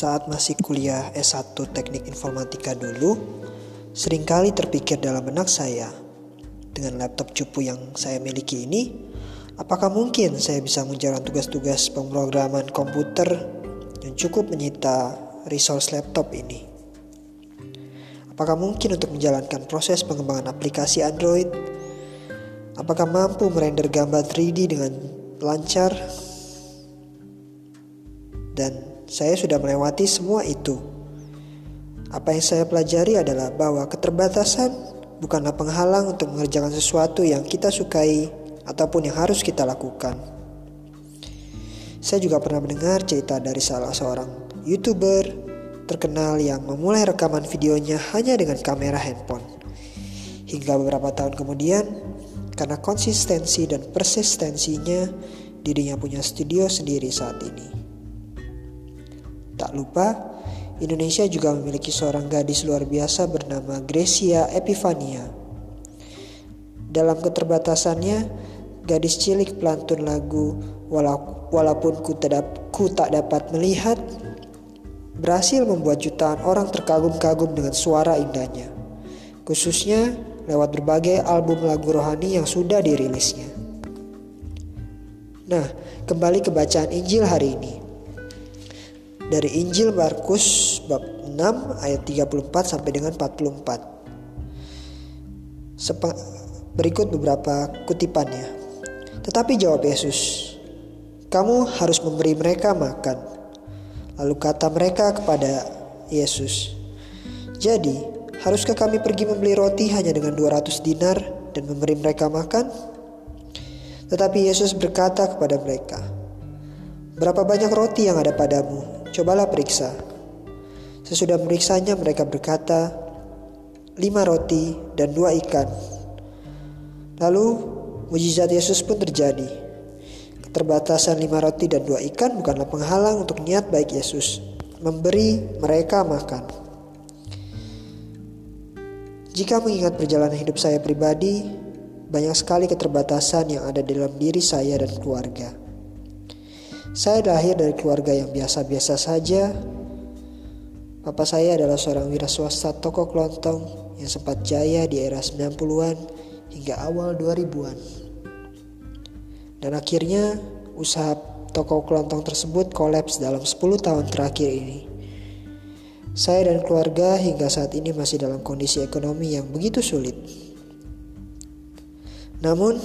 Saat masih kuliah S1 Teknik Informatika dulu, sering kali terpikir dalam benak saya, dengan laptop cupu yang saya miliki ini, apakah mungkin saya bisa menjalankan tugas-tugas pemrograman komputer yang cukup menyita resource laptop ini? Apakah mungkin untuk menjalankan proses pengembangan aplikasi Android? Apakah mampu merender gambar 3D dengan lancar? Dan saya sudah melewati semua itu. Apa yang saya pelajari adalah bahwa keterbatasan bukanlah penghalang untuk mengerjakan sesuatu yang kita sukai ataupun yang harus kita lakukan. Saya juga pernah mendengar cerita dari salah seorang YouTuber terkenal yang memulai rekaman videonya hanya dengan kamera handphone. Hingga beberapa tahun kemudian, karena konsistensi dan persistensinya, dirinya punya studio sendiri saat ini. Tak lupa, Indonesia juga memiliki seorang gadis luar biasa bernama Gracia Epifania. Dalam keterbatasannya, gadis cilik pelantun lagu walaupun ku tak, ku tak dapat melihat berhasil membuat jutaan orang terkagum-kagum dengan suara indahnya. Khususnya lewat berbagai album lagu rohani yang sudah dirilisnya. Nah, kembali ke bacaan Injil hari ini dari Injil Markus bab 6 ayat 34 sampai dengan 44. Sepa, berikut beberapa kutipannya. Tetapi jawab Yesus, "Kamu harus memberi mereka makan." Lalu kata mereka kepada Yesus, "Jadi, haruskah kami pergi membeli roti hanya dengan 200 dinar dan memberi mereka makan?" Tetapi Yesus berkata kepada mereka, "Berapa banyak roti yang ada padamu?" Cobalah periksa. Sesudah meriksanya mereka berkata, lima roti dan dua ikan. Lalu mujizat Yesus pun terjadi. Keterbatasan lima roti dan dua ikan bukanlah penghalang untuk niat baik Yesus memberi mereka makan. Jika mengingat perjalanan hidup saya pribadi, banyak sekali keterbatasan yang ada dalam diri saya dan keluarga. Saya lahir dari keluarga yang biasa-biasa saja. Papa saya adalah seorang wira swasta toko kelontong yang sempat jaya di era 90-an hingga awal 2000-an. Dan akhirnya usaha toko kelontong tersebut kolaps dalam 10 tahun terakhir ini. Saya dan keluarga hingga saat ini masih dalam kondisi ekonomi yang begitu sulit. Namun,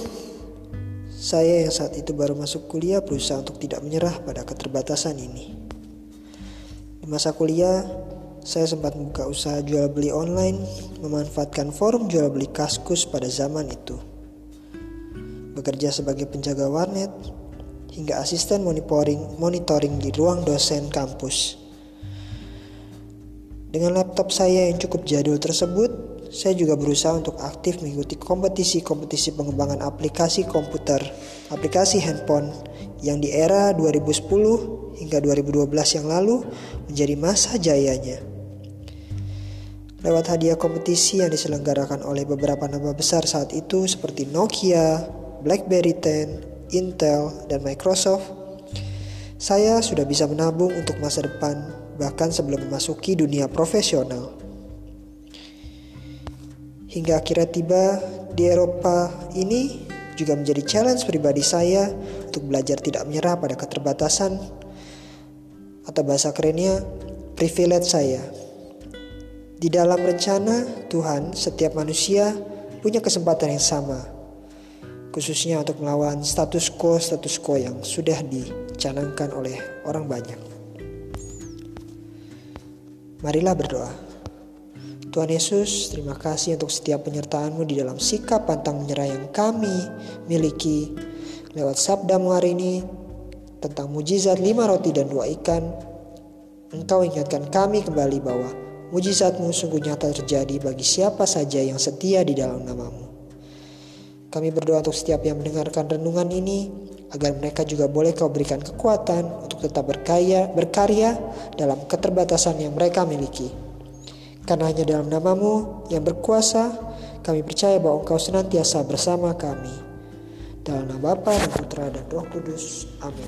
saya yang saat itu baru masuk kuliah berusaha untuk tidak menyerah pada keterbatasan ini. Di masa kuliah, saya sempat membuka usaha jual beli online, memanfaatkan forum jual beli kaskus pada zaman itu. Bekerja sebagai penjaga warnet, hingga asisten monitoring, monitoring di ruang dosen kampus. Dengan laptop saya yang cukup jadul tersebut, saya juga berusaha untuk aktif mengikuti kompetisi-kompetisi pengembangan aplikasi komputer, aplikasi handphone yang di era 2010 hingga 2012 yang lalu menjadi masa jayanya. Lewat hadiah kompetisi yang diselenggarakan oleh beberapa nama besar saat itu seperti Nokia, BlackBerry 10, Intel, dan Microsoft, saya sudah bisa menabung untuk masa depan bahkan sebelum memasuki dunia profesional. Hingga akhirnya tiba di Eropa ini juga menjadi challenge pribadi saya untuk belajar tidak menyerah pada keterbatasan atau bahasa kerennya privilege saya. Di dalam rencana Tuhan, setiap manusia punya kesempatan yang sama, khususnya untuk melawan status quo status quo yang sudah dicanangkan oleh orang banyak. Marilah berdoa. Tuhan Yesus, terima kasih untuk setiap penyertaan-Mu di dalam sikap pantang menyerah yang kami miliki. Lewat sabdamu hari ini tentang mujizat lima roti dan dua ikan, Engkau ingatkan kami kembali bahwa mujizatmu sungguh nyata terjadi bagi siapa saja yang setia di dalam namamu. Kami berdoa untuk setiap yang mendengarkan renungan ini, agar mereka juga boleh kau berikan kekuatan untuk tetap berkaya, berkarya dalam keterbatasan yang mereka miliki. Karena hanya dalam namamu yang berkuasa, kami percaya bahwa engkau senantiasa bersama kami. Dalam nama Bapa dan Putra dan Roh Kudus. Amin.